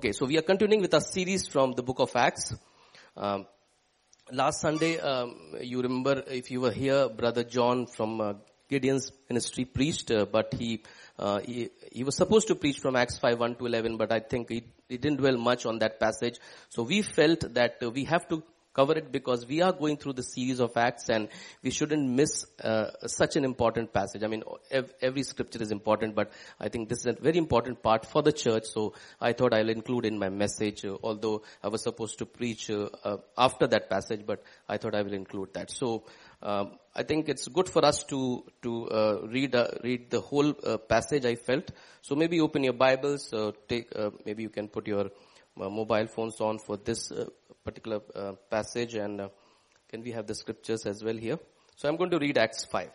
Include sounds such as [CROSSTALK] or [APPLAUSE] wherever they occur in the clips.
Okay, so we are continuing with our series from the book of Acts. Um, last Sunday, um, you remember if you were here, Brother John from uh, Gideon's ministry preached, uh, but he, uh, he he was supposed to preach from Acts 5 1 to 11, but I think he, he didn't dwell much on that passage. So we felt that we have to cover it because we are going through the series of acts and we shouldn't miss uh, such an important passage i mean ev- every scripture is important but i think this is a very important part for the church so i thought i'll include in my message uh, although i was supposed to preach uh, uh, after that passage but i thought i will include that so um, I think it's good for us to to uh, read uh, read the whole uh, passage. I felt so. Maybe open your Bibles. Uh, take uh, maybe you can put your mobile phones on for this particular uh, passage, and uh, can we have the scriptures as well here? So I'm going to read Acts five.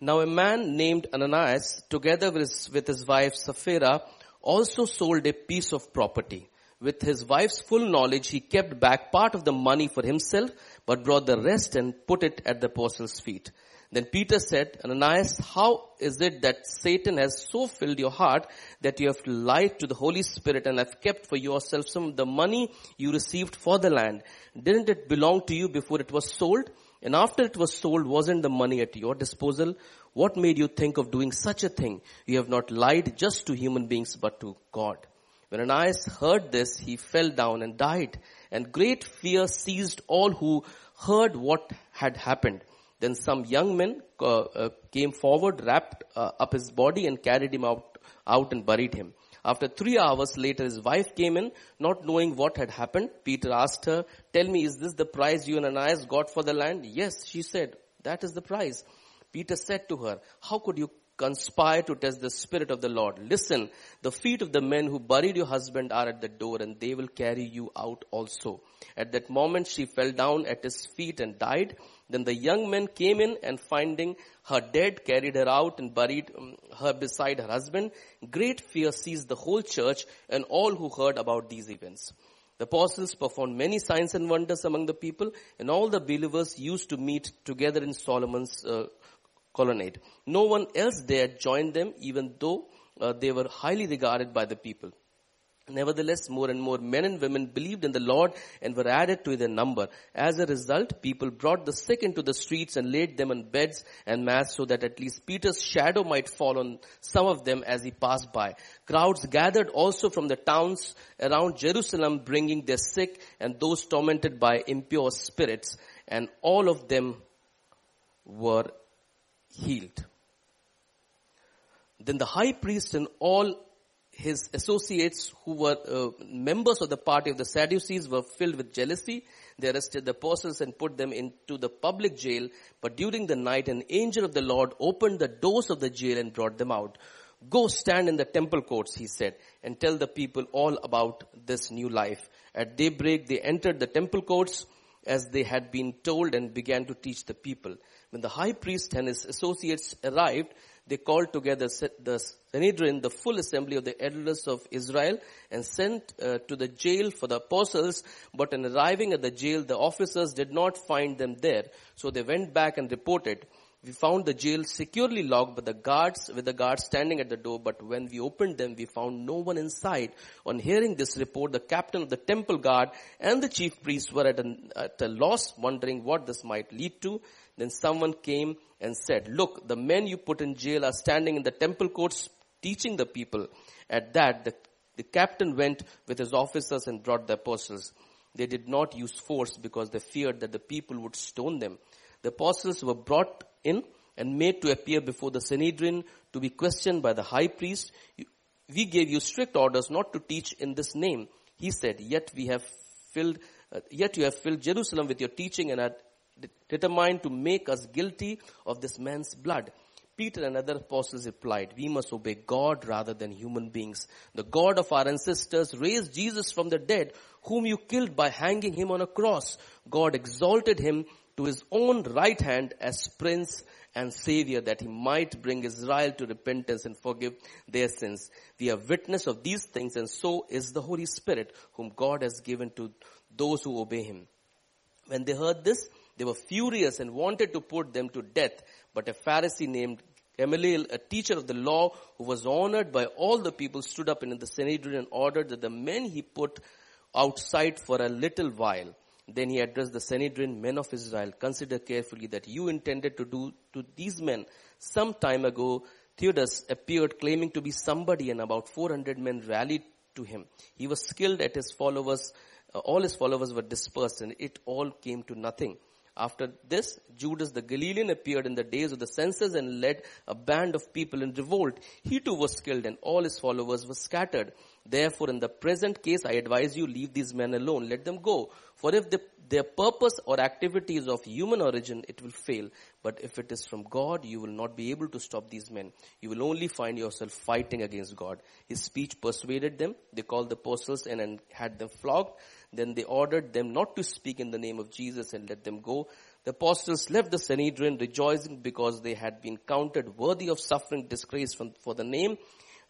Now a man named Ananias, together with his, with his wife Sapphira, also sold a piece of property. With his wife's full knowledge, he kept back part of the money for himself, but brought the rest and put it at the apostles' feet. Then Peter said, Ananias, how is it that Satan has so filled your heart that you have lied to the Holy Spirit and have kept for yourself some of the money you received for the land? Didn't it belong to you before it was sold? And after it was sold, wasn't the money at your disposal? What made you think of doing such a thing? You have not lied just to human beings, but to God. When Ananias heard this, he fell down and died. And great fear seized all who heard what had happened. Then some young men uh, uh, came forward, wrapped uh, up his body and carried him out, out and buried him. After three hours later, his wife came in, not knowing what had happened. Peter asked her, tell me, is this the price you and Ananias got for the land? Yes, she said, that is the price. Peter said to her, how could you conspire to test the spirit of the Lord? Listen, the feet of the men who buried your husband are at the door and they will carry you out also. At that moment she fell down at his feet and died. Then the young men came in and finding her dead, carried her out and buried um, her beside her husband. Great fear seized the whole church and all who heard about these events. The apostles performed many signs and wonders among the people and all the believers used to meet together in Solomon's uh, colonnade. No one else dared join them even though uh, they were highly regarded by the people. Nevertheless, more and more men and women believed in the Lord and were added to their number. As a result, people brought the sick into the streets and laid them on beds and mats so that at least Peter's shadow might fall on some of them as he passed by. Crowds gathered also from the towns around Jerusalem bringing their sick and those tormented by impure spirits and all of them were healed. Then the high priest and all his associates who were uh, members of the party of the Sadducees were filled with jealousy. They arrested the apostles and put them into the public jail. But during the night, an angel of the Lord opened the doors of the jail and brought them out. Go stand in the temple courts, he said, and tell the people all about this new life. At daybreak, they entered the temple courts as they had been told and began to teach the people. When the high priest and his associates arrived, they called together the Sanhedrin, the full assembly of the elders of Israel, and sent uh, to the jail for the apostles. But on arriving at the jail, the officers did not find them there. So they went back and reported, we found the jail securely locked, but the guards, with the guards standing at the door, but when we opened them, we found no one inside. On hearing this report, the captain of the temple guard and the chief priests were at a, at a loss, wondering what this might lead to. Then someone came and said, look, the men you put in jail are standing in the temple courts teaching the people. At that, the, the captain went with his officers and brought the apostles. They did not use force because they feared that the people would stone them. The apostles were brought in and made to appear before the Sanhedrin to be questioned by the high priest. We gave you strict orders not to teach in this name. He said, yet we have filled, uh, yet you have filled Jerusalem with your teaching and are determined to make us guilty of this man's blood. Peter and other apostles replied, we must obey God rather than human beings. The God of our ancestors raised Jesus from the dead, whom you killed by hanging him on a cross. God exalted him to his own right hand as prince and savior that he might bring Israel to repentance and forgive their sins. We are witness of these things and so is the Holy Spirit whom God has given to those who obey him. When they heard this, they were furious and wanted to put them to death, but a Pharisee named Gamaliel, a teacher of the law who was honored by all the people, stood up in the Sanhedrin and ordered that the men he put outside for a little while. Then he addressed the Sanhedrin, men of Israel, consider carefully that you intended to do to these men some time ago. Theudas appeared claiming to be somebody and about 400 men rallied to him. He was skilled at his followers, uh, all his followers were dispersed and it all came to nothing. After this, Judas the Galilean appeared in the days of the census and led a band of people in revolt. He too was killed and all his followers were scattered. Therefore, in the present case, I advise you leave these men alone. Let them go. For if the, their purpose or activity is of human origin, it will fail. But if it is from God, you will not be able to stop these men. You will only find yourself fighting against God. His speech persuaded them. They called the apostles and, and had them flogged. Then they ordered them not to speak in the name of Jesus and let them go. The apostles left the Sanhedrin rejoicing because they had been counted worthy of suffering disgrace from, for the name.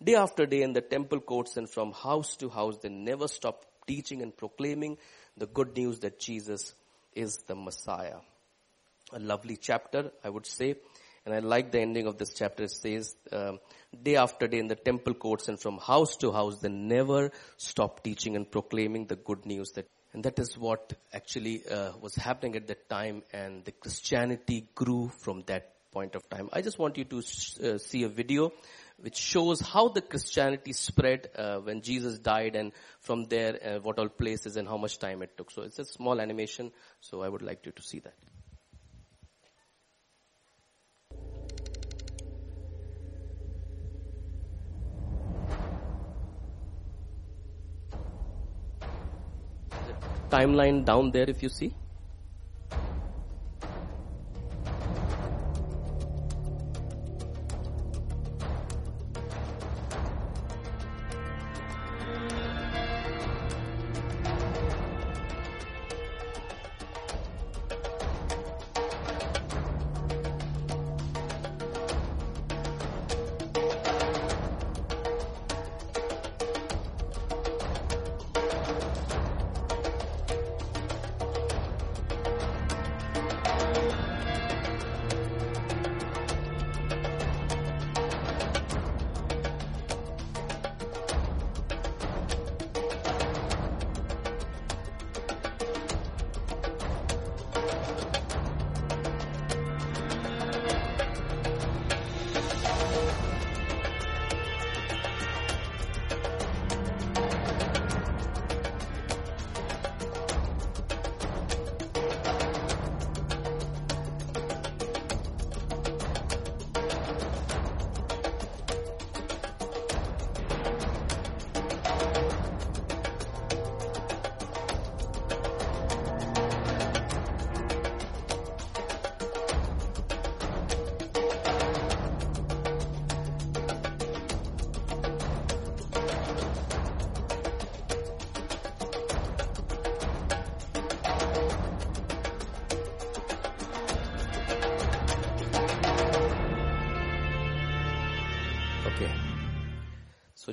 Day after day in the temple courts and from house to house, they never stopped teaching and proclaiming the good news that Jesus is the Messiah. A lovely chapter, I would say. And I like the ending of this chapter. It says, um, day after day in the temple courts and from house to house, they never stopped teaching and proclaiming the good news that and that is what actually uh, was happening at that time and the Christianity grew from that point of time. I just want you to uh, see a video which shows how the Christianity spread uh, when Jesus died and from there uh, what all places and how much time it took. So it's a small animation, so I would like you to see that. timeline down there if you see.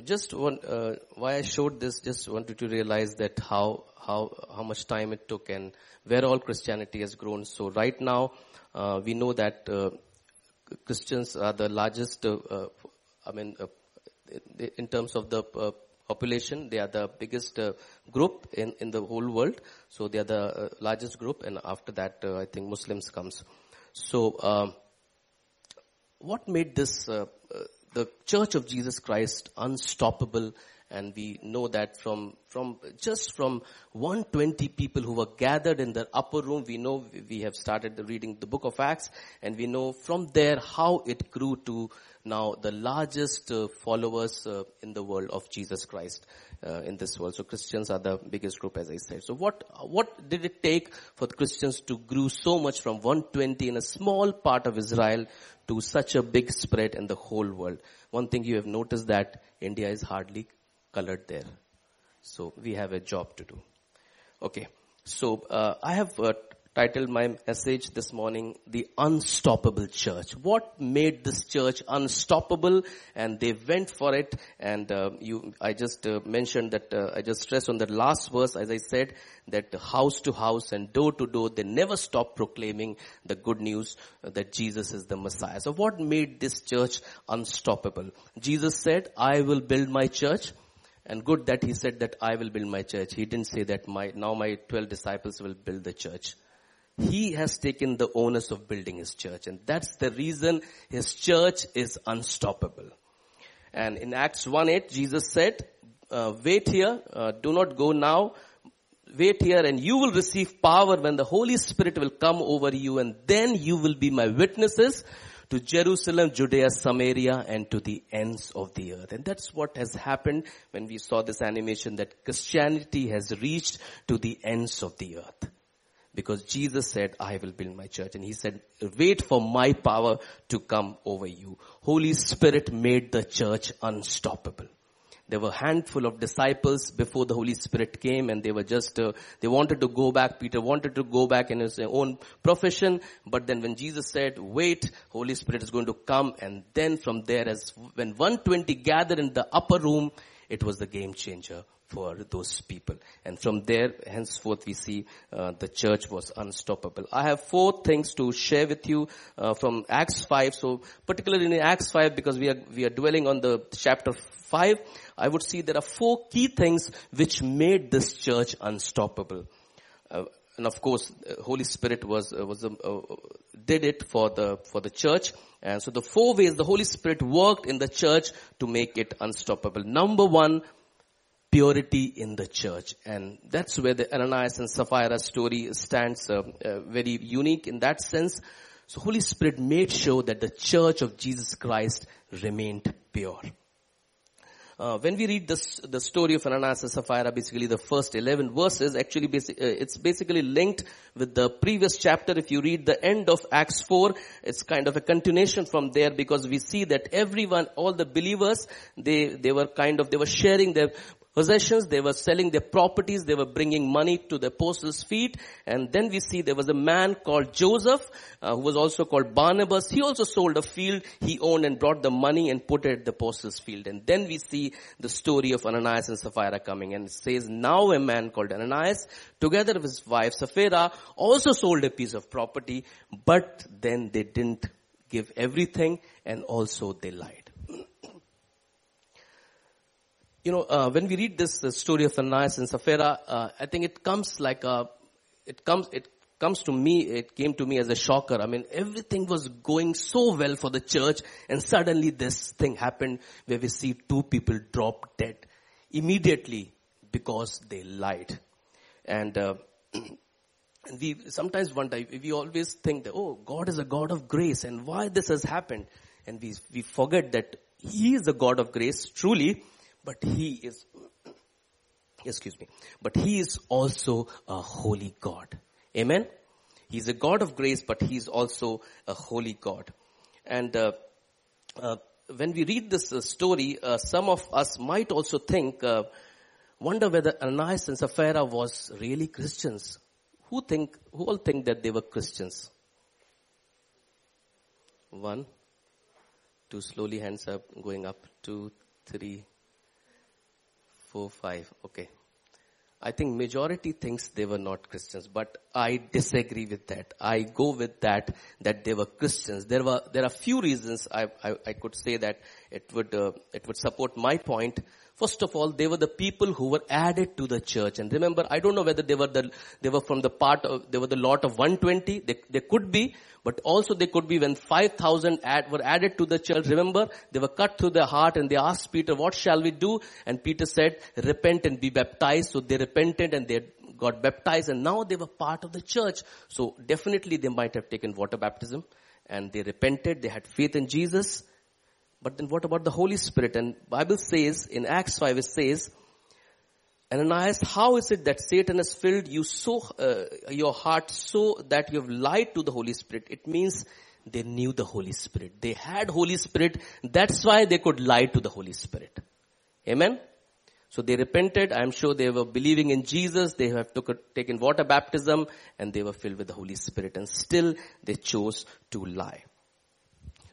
Just one, uh, why I showed this, just wanted to realize that how, how, how much time it took and where all Christianity has grown. So right now, uh, we know that, uh, Christians are the largest, uh, uh, I mean, uh, in terms of the population, they are the biggest group in, in the whole world. So they are the largest group and after that, I think Muslims comes. So, um, what made this the church of Jesus Christ unstoppable and we know that from, from, just from 120 people who were gathered in the upper room, we know we have started the reading the book of Acts and we know from there how it grew to now the largest uh, followers uh, in the world of Jesus Christ uh, in this world. So Christians are the biggest group as I said. So what, what did it take for the Christians to grow so much from 120 in a small part of Israel to such a big spread in the whole world? One thing you have noticed that India is hardly colored there. So we have a job to do. Okay. So uh, I have uh, titled my message this morning, The Unstoppable Church. What made this church unstoppable? And they went for it. And uh, you, I just uh, mentioned that, uh, I just stressed on the last verse, as I said, that house to house and door to door, they never stopped proclaiming the good news that Jesus is the Messiah. So what made this church unstoppable? Jesus said, I will build my church. And good that he said that I will build my church. He didn't say that my, now my 12 disciples will build the church. He has taken the onus of building his church and that's the reason his church is unstoppable. And in Acts 1-8, Jesus said, uh, wait here, uh, do not go now, wait here and you will receive power when the Holy Spirit will come over you and then you will be my witnesses to Jerusalem, Judea, Samaria and to the ends of the earth. And that's what has happened when we saw this animation that Christianity has reached to the ends of the earth. Because Jesus said, I will build my church. And he said, wait for my power to come over you. Holy Spirit made the church unstoppable. There were a handful of disciples before the Holy Spirit came and they were just, uh, they wanted to go back. Peter wanted to go back in his own profession. But then when Jesus said, wait, Holy Spirit is going to come. And then from there as when 120 gathered in the upper room, it was the game changer for those people. And from there, henceforth, we see uh, the church was unstoppable. I have four things to share with you uh, from Acts 5. So, particularly in Acts 5, because we are we are dwelling on the chapter 5, I would see there are four key things which made this church unstoppable. Uh, and of course, Holy Spirit was uh, was uh, did it for the for the church. And so the four ways the Holy Spirit worked in the church to make it unstoppable. Number one, purity in the church. And that's where the Ananias and Sapphira story stands uh, uh, very unique in that sense. So Holy Spirit made sure that the church of Jesus Christ remained pure. Uh, when we read this, the story of Ananias and Sapphira, basically the first 11 verses, actually basic, uh, it's basically linked with the previous chapter. If you read the end of Acts 4, it's kind of a continuation from there because we see that everyone, all the believers, they, they were kind of, they were sharing their possessions, they were selling their properties, they were bringing money to the apostles' feet, and then we see there was a man called Joseph, uh, who was also called Barnabas. He also sold a field he owned and brought the money and put it at the apostles' field. And then we see the story of Ananias and Sapphira coming, and it says, now a man called Ananias, together with his wife Sapphira, also sold a piece of property, but then they didn't give everything, and also they lied you know, uh, when we read this story of Ananias and Sapphira, uh, I think it comes like a, it comes, it comes to me, it came to me as a shocker. I mean, everything was going so well for the church and suddenly this thing happened where we see two people drop dead immediately because they lied. And, uh, [CLEARS THROAT] we sometimes wonder, we always think that, oh, God is a God of grace and why this has happened. And we, we forget that He is a God of grace, truly, but he is, excuse me, but he is also a holy God. Amen? He's a God of grace, but he's also a holy God. And uh, uh, when we read this uh, story, uh, some of us might also think, uh, wonder whether Ananias and Sapphira was really Christians. Who think, who all think that they were Christians? One, two, slowly hands up, going up, two, three, four, five. Okay. I think majority thinks they were not Christians, but I disagree with that. I go with that, that they were Christians. There were, there are few reasons I, I, I could say that it would, uh, it would support my point. First of all, they were the people who were added to the church. And remember, I don't know whether they were the, they were from the part of, they were the lot of 120. They, they could be, but also they could be when 5,000 add, were added to the church. Remember, they were cut through their heart and they asked Peter, what shall we do? And Peter said, repent and be baptized. So they repented and they got baptized and now they were part of the church. So definitely they might have taken water baptism and they repented. They had faith in Jesus but then what about the Holy Spirit? And Bible says in Acts 5 it says, Ananias, how is it that Satan has filled you so, uh, your heart so that you have lied to the Holy Spirit? It means they knew the Holy Spirit. They had Holy Spirit. That's why they could lie to the Holy Spirit. Amen? So they repented. I'm sure they were believing in Jesus. They have took, taken water baptism and they were filled with the Holy Spirit and still they chose to lie.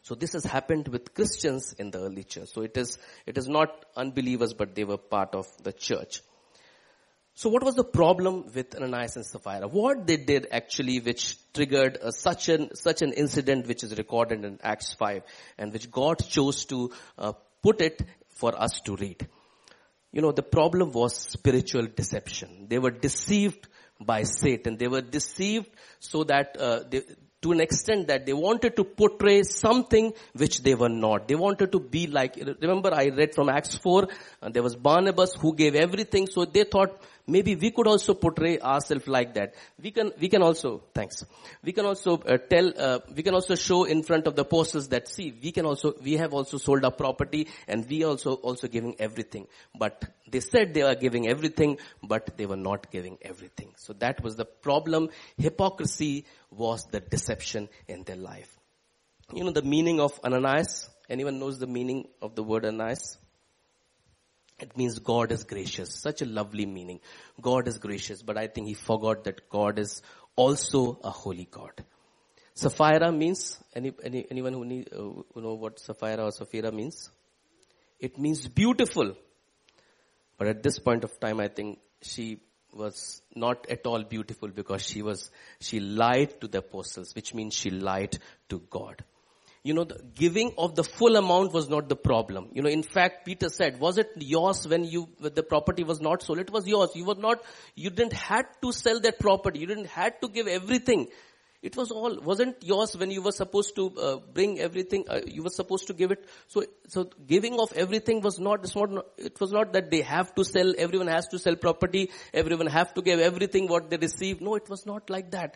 So this has happened with Christians in the early church. So it is, it is not unbelievers, but they were part of the church. So what was the problem with Ananias and Sapphira? What they did actually which triggered a, such an, such an incident which is recorded in Acts 5 and which God chose to uh, put it for us to read. You know, the problem was spiritual deception. They were deceived by Satan. They were deceived so that uh, they, to an extent that they wanted to portray something which they were not. They wanted to be like, remember I read from Acts 4, uh, there was Barnabas who gave everything, so they thought maybe we could also portray ourselves like that. We can, we can also, thanks. We can also uh, tell, uh, we can also show in front of the apostles that see, we can also, we have also sold our property and we also, also giving everything. But they said they were giving everything, but they were not giving everything. So that was the problem. Hypocrisy was the deception in their life. You know the meaning of Ananias? Anyone knows the meaning of the word Ananias? It means God is gracious. Such a lovely meaning. God is gracious, but I think he forgot that God is also a holy God. Sapphira means, any, any, anyone who, need, uh, who know what Sapphira or Sapphira means? It means beautiful. But at this point of time, I think she was not at all beautiful because she was, she lied to the apostles, which means she lied to God you know, the giving of the full amount was not the problem. You know, in fact, Peter said, was it yours when you, when the property was not sold? It was yours. You were not, you didn't had to sell that property. You didn't had to give everything. It was all, wasn't yours when you were supposed to uh, bring everything, uh, you were supposed to give it. So, so giving of everything was not, it's not, it was not that they have to sell, everyone has to sell property, everyone have to give everything what they receive. No, it was not like that.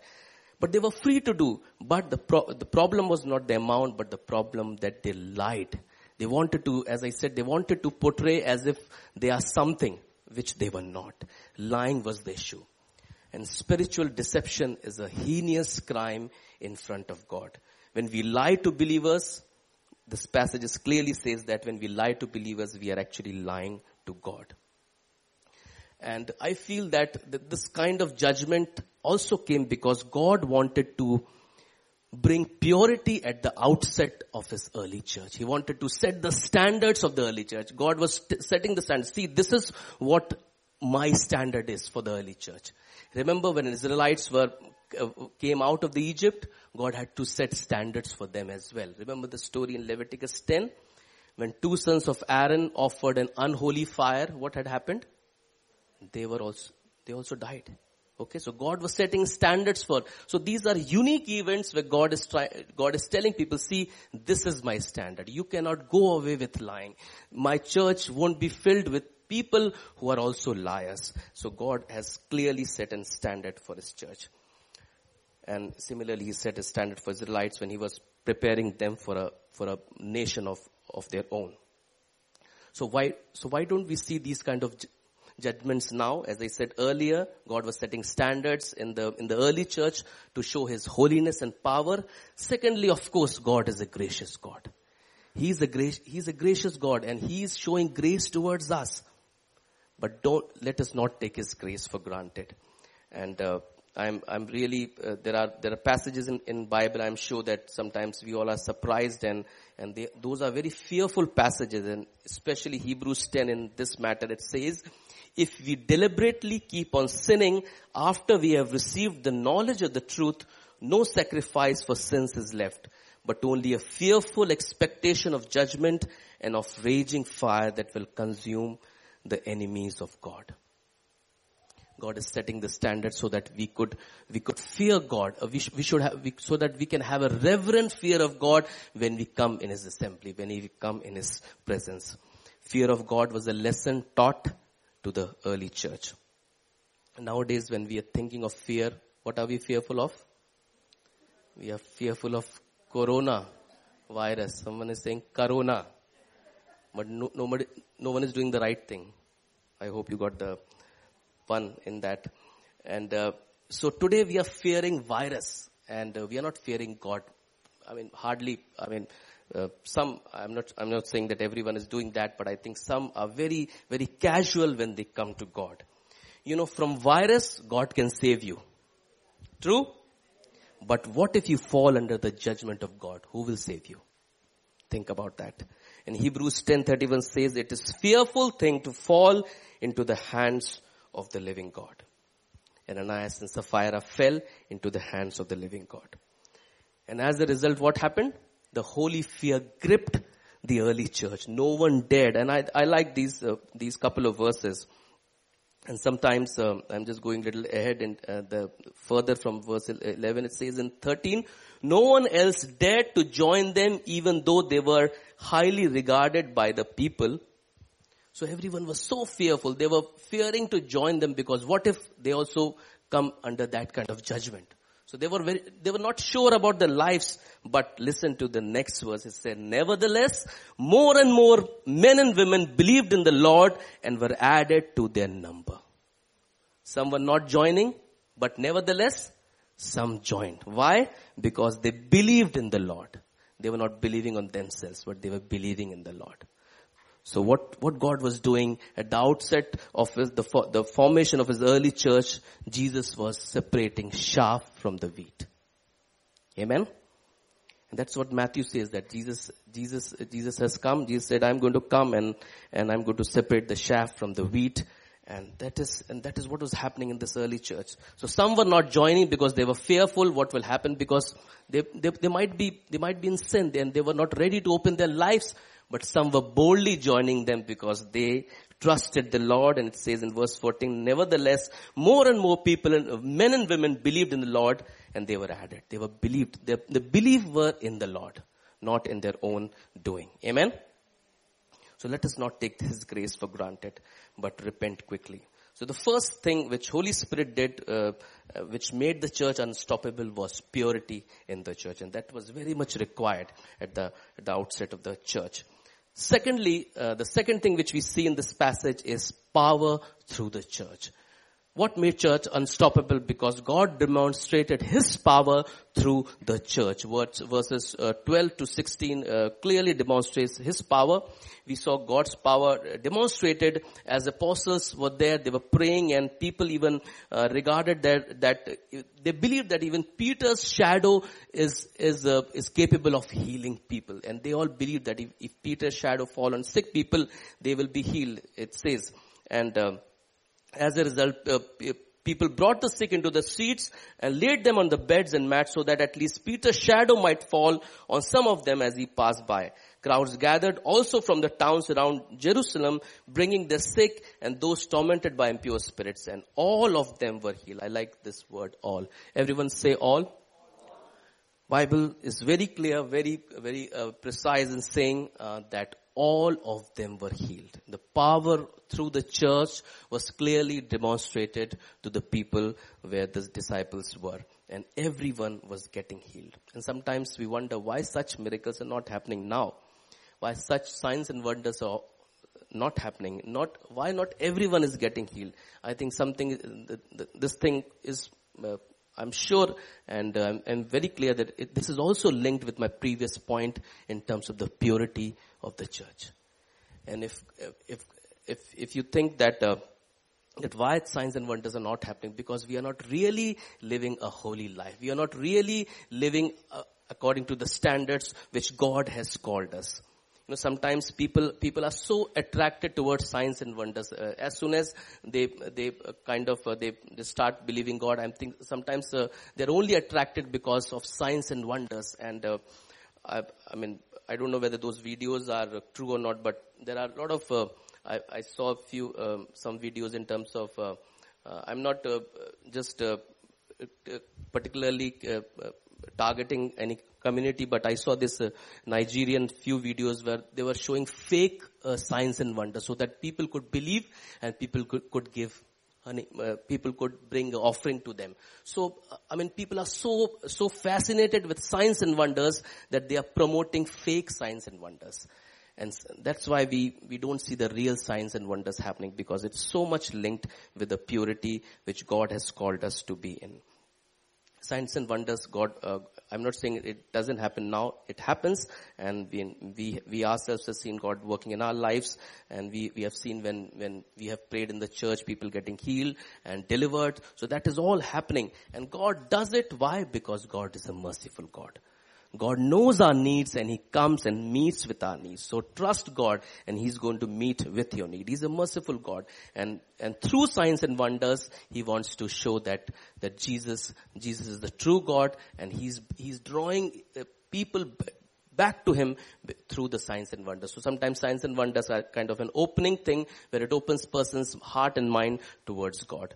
But they were free to do. But the, pro- the problem was not the amount, but the problem that they lied. They wanted to, as I said, they wanted to portray as if they are something which they were not. Lying was the issue. And spiritual deception is a heinous crime in front of God. When we lie to believers, this passage clearly says that when we lie to believers, we are actually lying to God. And I feel that this kind of judgment also came because God wanted to bring purity at the outset of his early church. He wanted to set the standards of the early church. God was t- setting the standards. See, this is what my standard is for the early church. Remember when Israelites were uh, came out of the Egypt, God had to set standards for them as well. Remember the story in Leviticus 10? When two sons of Aaron offered an unholy fire, what had happened? They were also, they also died. Okay, so God was setting standards for, so these are unique events where God is trying, God is telling people, see, this is my standard. You cannot go away with lying. My church won't be filled with people who are also liars. So God has clearly set a standard for his church. And similarly, he set a standard for Israelites when he was preparing them for a, for a nation of, of their own. So why, so why don't we see these kind of judgments now. As I said earlier, God was setting standards in the, in the early church to show His holiness and power. Secondly, of course, God is a gracious God. He's a gracious, He's a gracious God and He's showing grace towards us. But don't, let us not take His grace for granted. And, uh, I'm, I'm really, uh, there are, there are passages in, in Bible I'm sure that sometimes we all are surprised and, and they, those are very fearful passages and especially Hebrews 10 in this matter it says, if we deliberately keep on sinning after we have received the knowledge of the truth, no sacrifice for sins is left, but only a fearful expectation of judgment and of raging fire that will consume the enemies of God. God is setting the standard so that we could, we could fear God. Uh, we, sh- we should have, we, so that we can have a reverent fear of God when we come in His assembly, when we come in His presence. Fear of God was a lesson taught to the early church. Nowadays when we are thinking of fear, what are we fearful of? We are fearful of corona virus. Someone is saying corona. But no, nobody, no one is doing the right thing. I hope you got the pun in that. And uh, so today we are fearing virus and uh, we are not fearing God. I mean, hardly, I mean, uh, some, I'm not, I'm not saying that everyone is doing that, but I think some are very, very casual when they come to God. You know, from virus, God can save you. True? But what if you fall under the judgment of God? Who will save you? Think about that. And Hebrews 10:31 says it is fearful thing to fall into the hands of the living God. And Ananias and Sapphira fell into the hands of the living God. And as a result, what happened? The holy fear gripped the early church. No one dared. And I, I like these, uh, these couple of verses. And sometimes um, I'm just going a little ahead and uh, the further from verse 11 it says in 13, no one else dared to join them even though they were highly regarded by the people. So everyone was so fearful. They were fearing to join them because what if they also come under that kind of judgment? So they were very, they were not sure about their lives, but listen to the next verse. It said, nevertheless, more and more men and women believed in the Lord and were added to their number. Some were not joining, but nevertheless, some joined. Why? Because they believed in the Lord. They were not believing on themselves, but they were believing in the Lord. So what, what God was doing at the outset of his, the, the formation of his early church, Jesus was separating chaff from the wheat. Amen? And that's what Matthew says that Jesus, Jesus, Jesus has come. Jesus said, I'm going to come and, and I'm going to separate the chaff from the wheat. And that is, and that is what was happening in this early church. So some were not joining because they were fearful what will happen because they, they, they might be, they might be in sin and they were not ready to open their lives but some were boldly joining them because they trusted the Lord. And it says in verse 14, nevertheless, more and more people, and men and women believed in the Lord and they were added. They were believed. The, the belief were in the Lord, not in their own doing. Amen? So let us not take His grace for granted, but repent quickly. So the first thing which Holy Spirit did, uh, uh, which made the church unstoppable was purity in the church. And that was very much required at the, at the outset of the church. Secondly, uh, the second thing which we see in this passage is power through the church. What made church unstoppable? Because God demonstrated His power through the church. verses uh, 12 to 16 uh, clearly demonstrates His power. We saw God's power demonstrated as apostles were there. They were praying and people even uh, regarded that, that they believed that even Peter's shadow is, is, uh, is capable of healing people. And they all believed that if, if Peter's shadow fall on sick people, they will be healed, it says. And, um, as a result, uh, people brought the sick into the streets and laid them on the beds and mats so that at least Peter's shadow might fall on some of them as he passed by. Crowds gathered also from the towns around Jerusalem, bringing the sick and those tormented by impure spirits, and all of them were healed. I like this word all. Everyone say all. Bible is very clear, very, very uh, precise in saying uh, that all of them were healed. The power through the church was clearly demonstrated to the people where the disciples were. And everyone was getting healed. And sometimes we wonder why such miracles are not happening now. Why such signs and wonders are not happening. Not, why not everyone is getting healed. I think something, this thing is uh, I'm sure and uh, I'm very clear that it, this is also linked with my previous point in terms of the purity of the church. And if, if, if, if you think that, uh, that why signs and wonders are not happening, because we are not really living a holy life. We are not really living uh, according to the standards which God has called us you know, sometimes people, people are so attracted towards signs and wonders. Uh, as soon as they, they uh, kind of, uh, they, they start believing God, I'm think sometimes uh, they're only attracted because of signs and wonders. And, uh, I, I mean, I don't know whether those videos are true or not, but there are a lot of, uh, I, I saw a few, um, some videos in terms of, I'm not just particularly targeting any community, but I saw this uh, Nigerian few videos where they were showing fake uh, signs and wonders so that people could believe and people could, could give uh, people could bring an offering to them. So, uh, I mean, people are so, so fascinated with signs and wonders that they are promoting fake signs and wonders. And that's why we, we don't see the real signs and wonders happening because it's so much linked with the purity which God has called us to be in signs and wonders God, uh, I'm not saying it doesn't happen now. It happens, and we we we ourselves have seen God working in our lives, and we we have seen when when we have prayed in the church, people getting healed and delivered. So that is all happening, and God does it. Why? Because God is a merciful God. God knows our needs and He comes and meets with our needs. So trust God and He's going to meet with your need. He's a merciful God and, and through signs and wonders, He wants to show that, that Jesus, Jesus is the true God and He's, He's drawing uh, people back to Him through the signs and wonders. So sometimes signs and wonders are kind of an opening thing where it opens person's heart and mind towards God.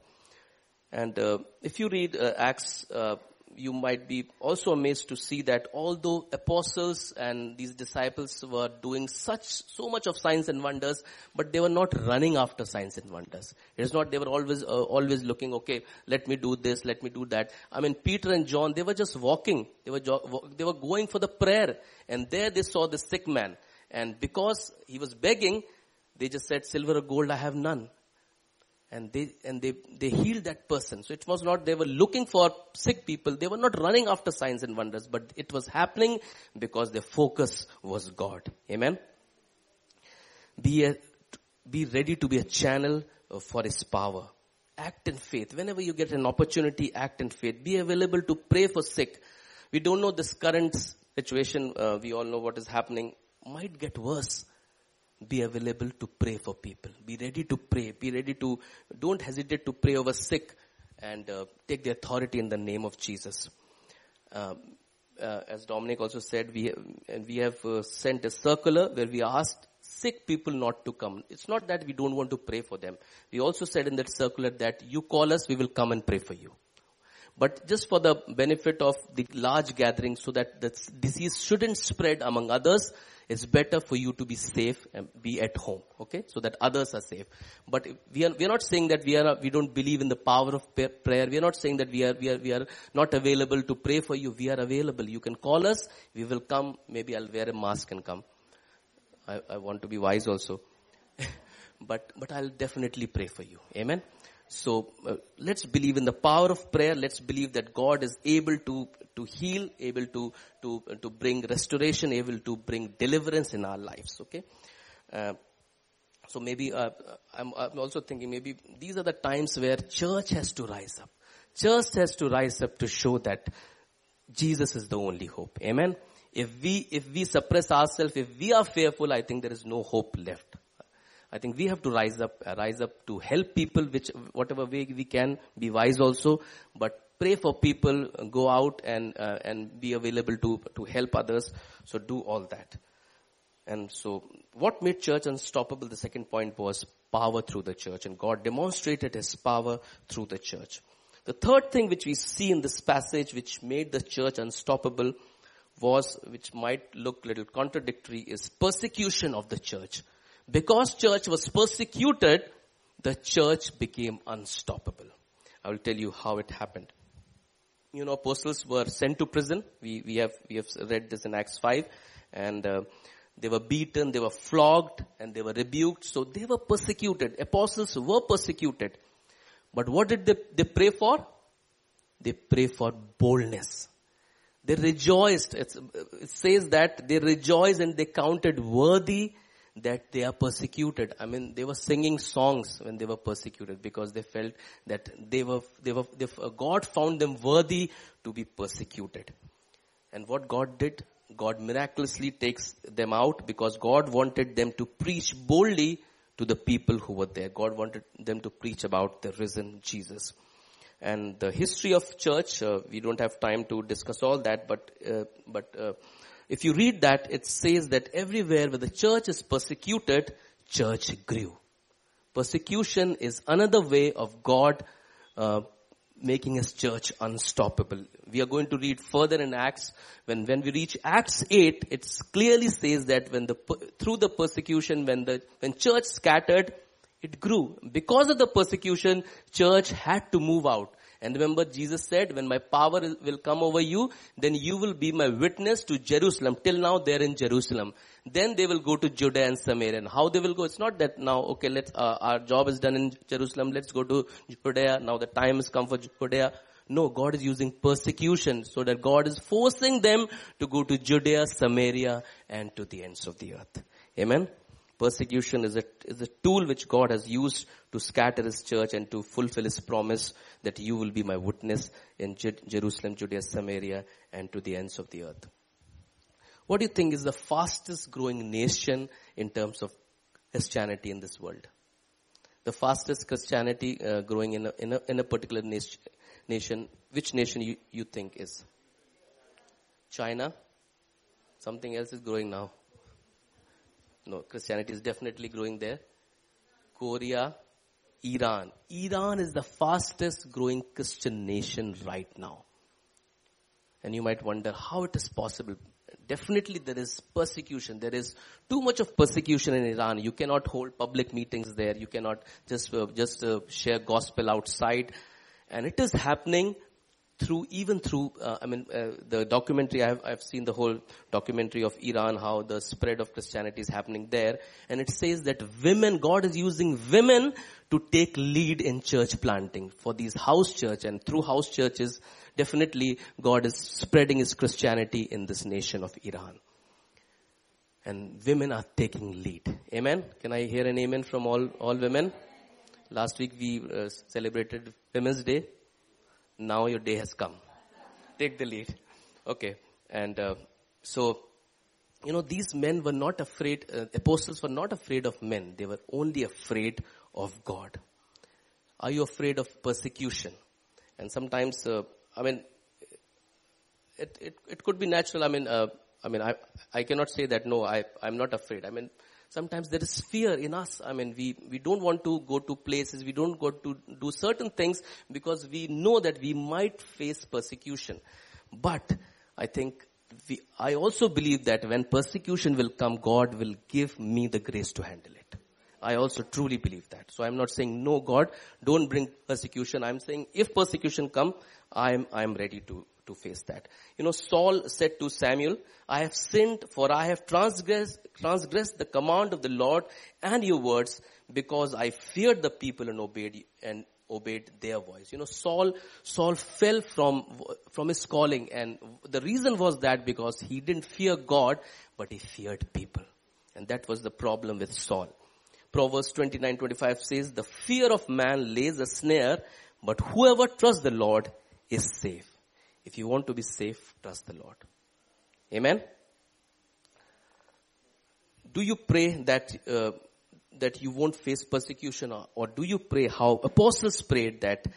And uh, if you read uh, Acts uh, you might be also amazed to see that although apostles and these disciples were doing such, so much of signs and wonders, but they were not running after signs and wonders. It is not they were always, uh, always looking, okay, let me do this, let me do that. I mean, Peter and John, they were just walking. They were, jo- they were going for the prayer and there they saw the sick man. And because he was begging, they just said, silver or gold I have none and they and they they healed that person. So it was not they were looking for sick people. They were not running after signs and wonders but it was happening because their focus was god. Amen? Be a, be ready to be a channel for his power. Act in faith. Whenever you get an opportunity act in faith. Be available to pray for sick. We don't know this current situation uh, we all know what is happening. Might get worse be available to pray for people. Be ready to pray. Be ready to, don't hesitate to pray over sick and uh, take the authority in the name of Jesus. Um, uh, as Dominic also said, we, and we have uh, sent a circular where we asked sick people not to come. It's not that we don't want to pray for them. We also said in that circular that you call us, we will come and pray for you. But just for the benefit of the large gathering so that the disease shouldn't spread among others, it's better for you to be safe and be at home. Okay? So that others are safe. But we are, we are not saying that we are, we don't believe in the power of prayer. We are not saying that we are, we are, we are not available to pray for you. We are available. You can call us. We will come. Maybe I'll wear a mask and come. I, I want to be wise also. [LAUGHS] but, but I'll definitely pray for you. Amen. So uh, let's believe in the power of prayer. Let's believe that God is able to to heal, able to to uh, to bring restoration, able to bring deliverance in our lives. Okay. Uh, so maybe uh, I'm, I'm also thinking maybe these are the times where church has to rise up. Church has to rise up to show that Jesus is the only hope. Amen. If we if we suppress ourselves, if we are fearful, I think there is no hope left. I think we have to rise up, uh, rise up to help people, which whatever way we can, be wise also, but pray for people, go out and uh, and be available to to help others. So do all that. And so, what made church unstoppable? The second point was power through the church, and God demonstrated His power through the church. The third thing which we see in this passage, which made the church unstoppable, was which might look a little contradictory, is persecution of the church. Because church was persecuted, the church became unstoppable. I will tell you how it happened. You know, apostles were sent to prison. We, we have, we have read this in Acts 5 and uh, they were beaten, they were flogged and they were rebuked. So they were persecuted. Apostles were persecuted. But what did they, they pray for? They pray for boldness. They rejoiced. It's, it says that they rejoiced and they counted worthy that they are persecuted. I mean, they were singing songs when they were persecuted because they felt that they were, they were, they, God found them worthy to be persecuted. And what God did, God miraculously takes them out because God wanted them to preach boldly to the people who were there. God wanted them to preach about the risen Jesus. And the history of church, uh, we don't have time to discuss all that, but, uh, but, uh, if you read that, it says that everywhere where the church is persecuted, church grew. Persecution is another way of God uh, making his church unstoppable. We are going to read further in Acts. When, when we reach Acts 8, it clearly says that when the, through the persecution, when the, when church scattered, it grew. Because of the persecution, church had to move out. And remember Jesus said, when my power will come over you, then you will be my witness to Jerusalem. Till now they're in Jerusalem. Then they will go to Judea and Samaria. And how they will go? It's not that now, okay, let's, uh, our job is done in Jerusalem. Let's go to Judea. Now the time has come for Judea. No, God is using persecution so that God is forcing them to go to Judea, Samaria, and to the ends of the earth. Amen. Persecution is a, is a tool which God has used to scatter His church and to fulfill His promise that you will be my witness in Ju- Jerusalem, Judea, Samaria, and to the ends of the earth. What do you think is the fastest growing nation in terms of Christianity in this world? The fastest Christianity uh, growing in a, in, a, in a particular nation, nation, which nation you, you think is? China? Something else is growing now. No, Christianity is definitely growing there. Korea, Iran. Iran is the fastest growing Christian nation right now. And you might wonder how it is possible. Definitely there is persecution. There is too much of persecution in Iran. You cannot hold public meetings there. You cannot just, uh, just uh, share gospel outside. And it is happening through even through uh, I mean uh, the documentary I've I've seen the whole documentary of Iran how the spread of Christianity is happening there. And it says that women God is using women to take lead in church planting for these house church. And through house churches definitely God is spreading his Christianity in this nation of Iran. And women are taking lead. Amen? Can I hear an amen from all all women? Last week we uh, celebrated women's day now your day has come. Take the lead. Okay. And uh, so, you know, these men were not afraid, uh, apostles were not afraid of men. They were only afraid of God. Are you afraid of persecution? And sometimes, uh, I mean, it, it, it could be natural. I mean, uh, I mean, I, I cannot say that, no, I, I'm not afraid. I mean, sometimes there is fear in us. I mean, we, we don't want to go to places, we don't go to do certain things because we know that we might face persecution. But I think we, I also believe that when persecution will come, God will give me the grace to handle it. I also truly believe that. So I'm not saying, no God, don't bring persecution. I'm saying if persecution come, I'm, I'm ready to, to face that. You know, Saul said to Samuel, I have sinned for I have transgressed, transgressed the command of the Lord and your words because I feared the people and obeyed, and obeyed their voice. You know, Saul, Saul fell from, from his calling and the reason was that because he didn't fear God, but he feared people. And that was the problem with Saul. Proverbs 29, 25 says, the fear of man lays a snare, but whoever trusts the Lord is safe. If you want to be safe, trust the Lord. Amen. Do you pray that uh, that you won't face persecution, or, or, do you pray how apostles prayed that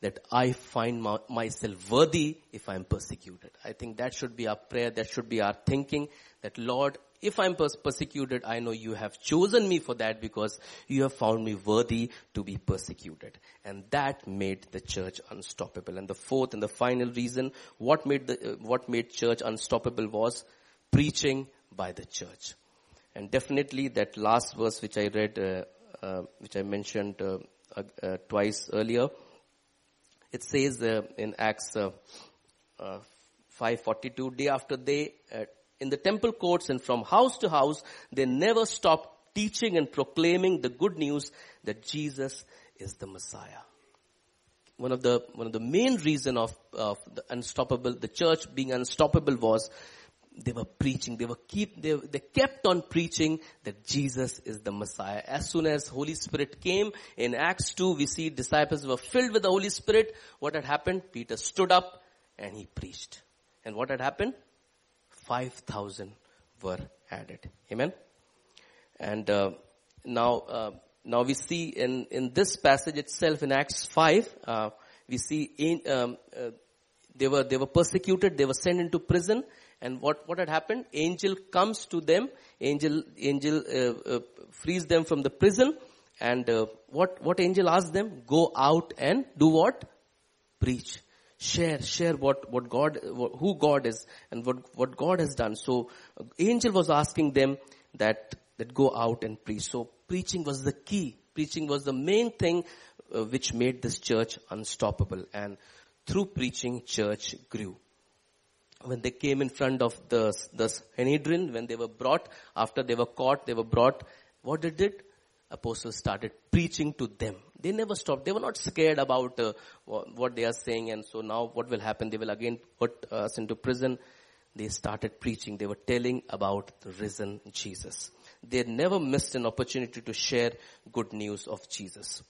that I find my, myself worthy if I'm persecuted? I think that should be our prayer. That should be our thinking. That Lord, if I'm persecuted, I know you have chosen me for that because you have found me worthy to be persecuted. And that made the church unstoppable. And the fourth and the final reason, what made the, uh, what made church unstoppable was preaching by the church. And definitely that last verse which I read, uh, uh, which I mentioned uh, uh, uh, twice earlier, it says in Acts 5:42, day after day, in the temple courts and from house to house, they never stopped teaching and proclaiming the good news that Jesus is the Messiah. One of the, one of the main reason of, of the unstoppable, the church being unstoppable was they were preaching, they were keep, they, they kept on preaching that Jesus is the Messiah. As soon as Holy Spirit came in Acts 2, we see disciples were filled with the Holy Spirit. What had happened? Peter stood up and he preached. And what had happened? 5,000 were added. Amen. And uh, now, uh, now we see in in this passage itself in Acts 5, uh, we see in, um, uh, they were they were persecuted, they were sent into prison, and what what had happened? Angel comes to them, angel angel uh, uh, frees them from the prison, and what what angel asked them? Go out and do what? Preach share, share what, what God, who God is and what, what God has done. So angel was asking them that, that go out and preach. So preaching was the key. Preaching was the main thing uh, which made this church unstoppable. And through preaching, church grew. When they came in front of the, the Sanhedrin, when they were brought, after they were caught, they were brought, what did it? apostles started preaching to them, They never stopped. They were not scared about uh, what they are saying and so now what will happen? They will again put us into prison. They started preaching. They were telling about the risen Jesus. They never missed an opportunity to share good news of Jesus.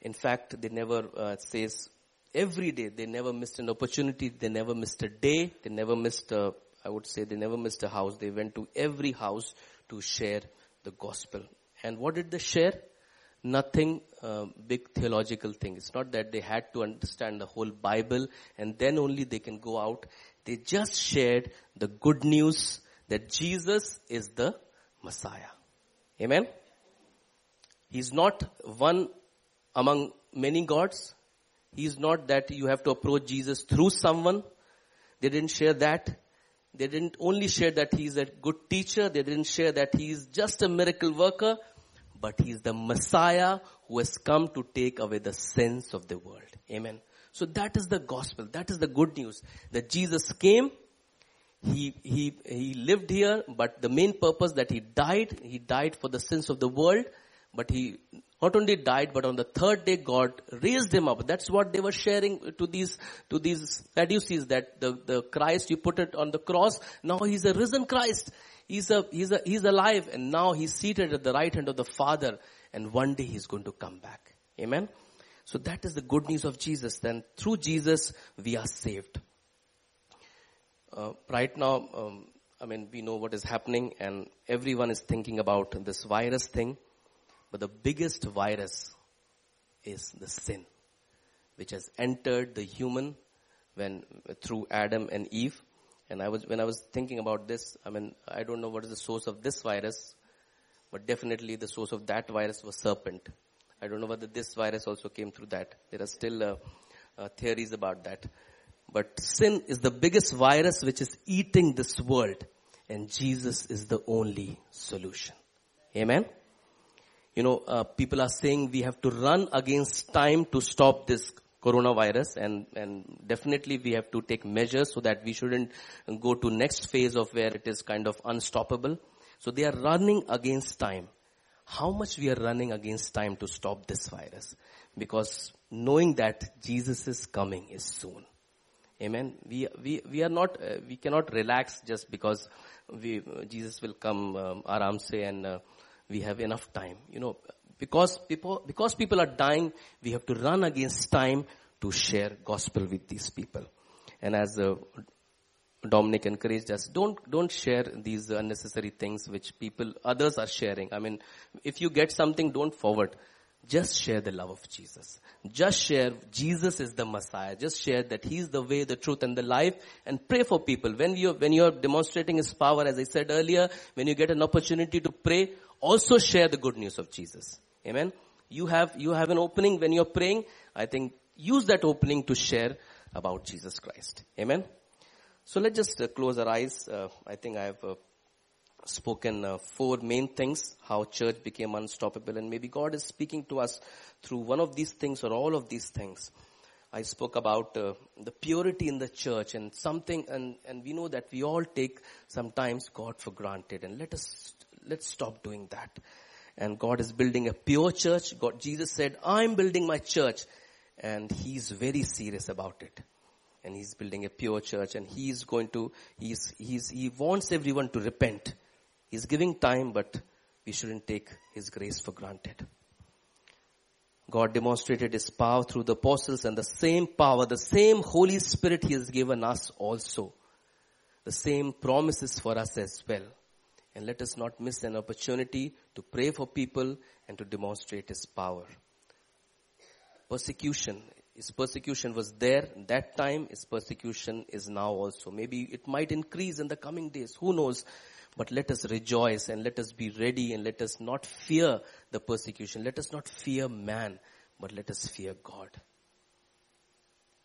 In fact, they never uh, says every day they never missed an opportunity. They never missed a day. They never missed a, I would say they never missed a house. They went to every house to share the gospel. And what did they share? Nothing uh, big theological thing. It's not that they had to understand the whole Bible and then only they can go out. They just shared the good news that Jesus is the Messiah. Amen. He's not one among many gods. He's not that you have to approach Jesus through someone. They didn't share that. They didn't only share that he's a good teacher. They didn't share that he's just a miracle worker, but he is the Messiah who has come to take away the sins of the world. Amen. So that is the gospel. That is the good news that Jesus came. He, he, he lived here, but the main purpose that he died, he died for the sins of the world, but he not only died, but on the third day God raised him up. That's what they were sharing to these, to these Sadducees that the, the Christ, you put it on the cross. Now he's a risen Christ. He's a, he's a, he's alive and now he's seated at the right hand of the Father and one day he's going to come back. Amen. So that is the good news of Jesus. Then through Jesus, we are saved. Uh, right now, um, I mean, we know what is happening and everyone is thinking about this virus thing. But the biggest virus is the sin, which has entered the human when, through Adam and Eve. And I was, when I was thinking about this, I mean, I don't know what is the source of this virus, but definitely the source of that virus was serpent. I don't know whether this virus also came through that. There are still uh, uh, theories about that. But sin is the biggest virus which is eating this world and Jesus is the only solution. Amen you know, uh, people are saying we have to run against time to stop this coronavirus and, and definitely we have to take measures so that we shouldn't go to next phase of where it is kind of unstoppable. So they are running against time. How much we are running against time to stop this virus? Because knowing that Jesus is coming is soon. Amen. We, we, we are not, uh, we cannot relax just because we, Jesus will come, um, aram se and, uh, we have enough time. You know, because people, because people are dying, we have to run against time to share gospel with these people. And as uh, Dominic encouraged us, don't, don't share these unnecessary things which people, others are sharing. I mean, if you get something, don't forward. Just share the love of Jesus. Just share Jesus is the Messiah. Just share that He's the way, the truth and the life and pray for people. When you, when you're demonstrating His power, as I said earlier, when you get an opportunity to pray, also share the good news of Jesus. Amen. You have, you have an opening when you're praying. I think use that opening to share about Jesus Christ. Amen. So let's just uh, close our eyes. Uh, I think I have uh, spoken uh, four main things, how church became unstoppable and maybe God is speaking to us through one of these things or all of these things. I spoke about uh, the purity in the church and something, and, and we know that we all take sometimes God for granted and let us let's stop doing that. And God is building a pure church. God, Jesus said, I'm building my church. And He's very serious about it. And He's building a pure church and He's going to, He's, He's, He wants everyone to repent. He's giving time, but we shouldn't take His grace for granted. God demonstrated His power through the apostles and the same power, the same Holy Spirit He has given us also. The same promises for us as well. And let us not miss an opportunity to pray for people and to demonstrate His power. Persecution. His persecution was there that time. His persecution is now also. Maybe it might increase in the coming days. Who knows? But let us rejoice and let us be ready and let us not fear the persecution. Let us not fear man, but let us fear God.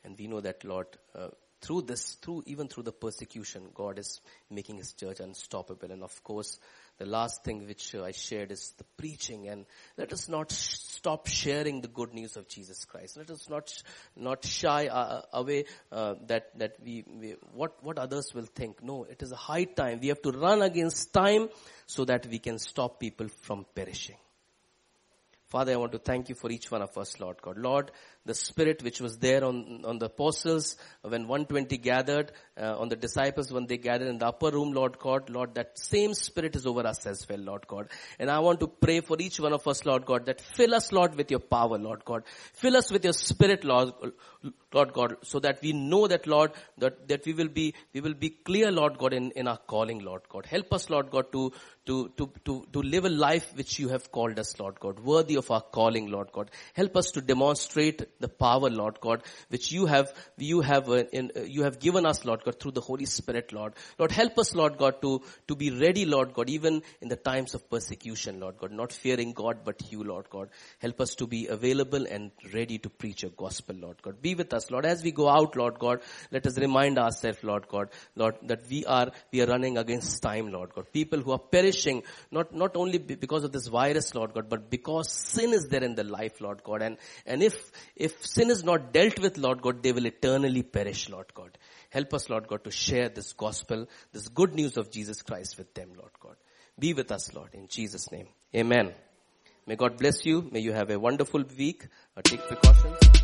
And we know that Lord, uh, through this, through, even through the persecution, God is making His church unstoppable. And of course, the last thing which uh, I shared is the preaching and let us not sh- stop sharing the good news of Jesus Christ. Let us not, sh- not shy uh, uh, away, uh, that, that we, we, what, what others will think. No, it is a high time. We have to run against time so that we can stop people from perishing. Father, I want to thank you for each one of us, Lord God. Lord, the spirit which was there on, on the apostles when 120 gathered, uh, on the disciples when they gathered in the upper room, Lord God, Lord, that same spirit is over us as well, Lord God. And I want to pray for each one of us, Lord God, that fill us, Lord, with your power, Lord God. Fill us with your spirit, Lord, Lord God, so that we know that, Lord, that, that we will be, we will be clear, Lord God, in, in our calling, Lord God. Help us, Lord God, to, to, to, to, to live a life which you have called us, Lord God, worthy of our calling, Lord God. Help us to demonstrate the power, Lord God, which you have, you have, uh, in, uh, you have given us, Lord God, through the Holy Spirit, Lord. Lord, help us, Lord God, to, to be ready, Lord God, even in the times of persecution, Lord God, not fearing God, but you, Lord God. Help us to be available and ready to preach your gospel, Lord God. Be with us, Lord. As we go out, Lord God, let us remind ourselves, Lord God, Lord, that we are, we are running against time, Lord God. People who are perishing, not, not only because of this virus, Lord God, but because sin is there in their life, Lord God. And, and if, if sin is not dealt with, Lord God, they will eternally perish, Lord God. Help us, Lord God, to share this gospel, this good news of Jesus Christ with them, Lord God. Be with us, Lord, in Jesus' name. Amen. May God bless you. May you have a wonderful week. Uh, take precautions.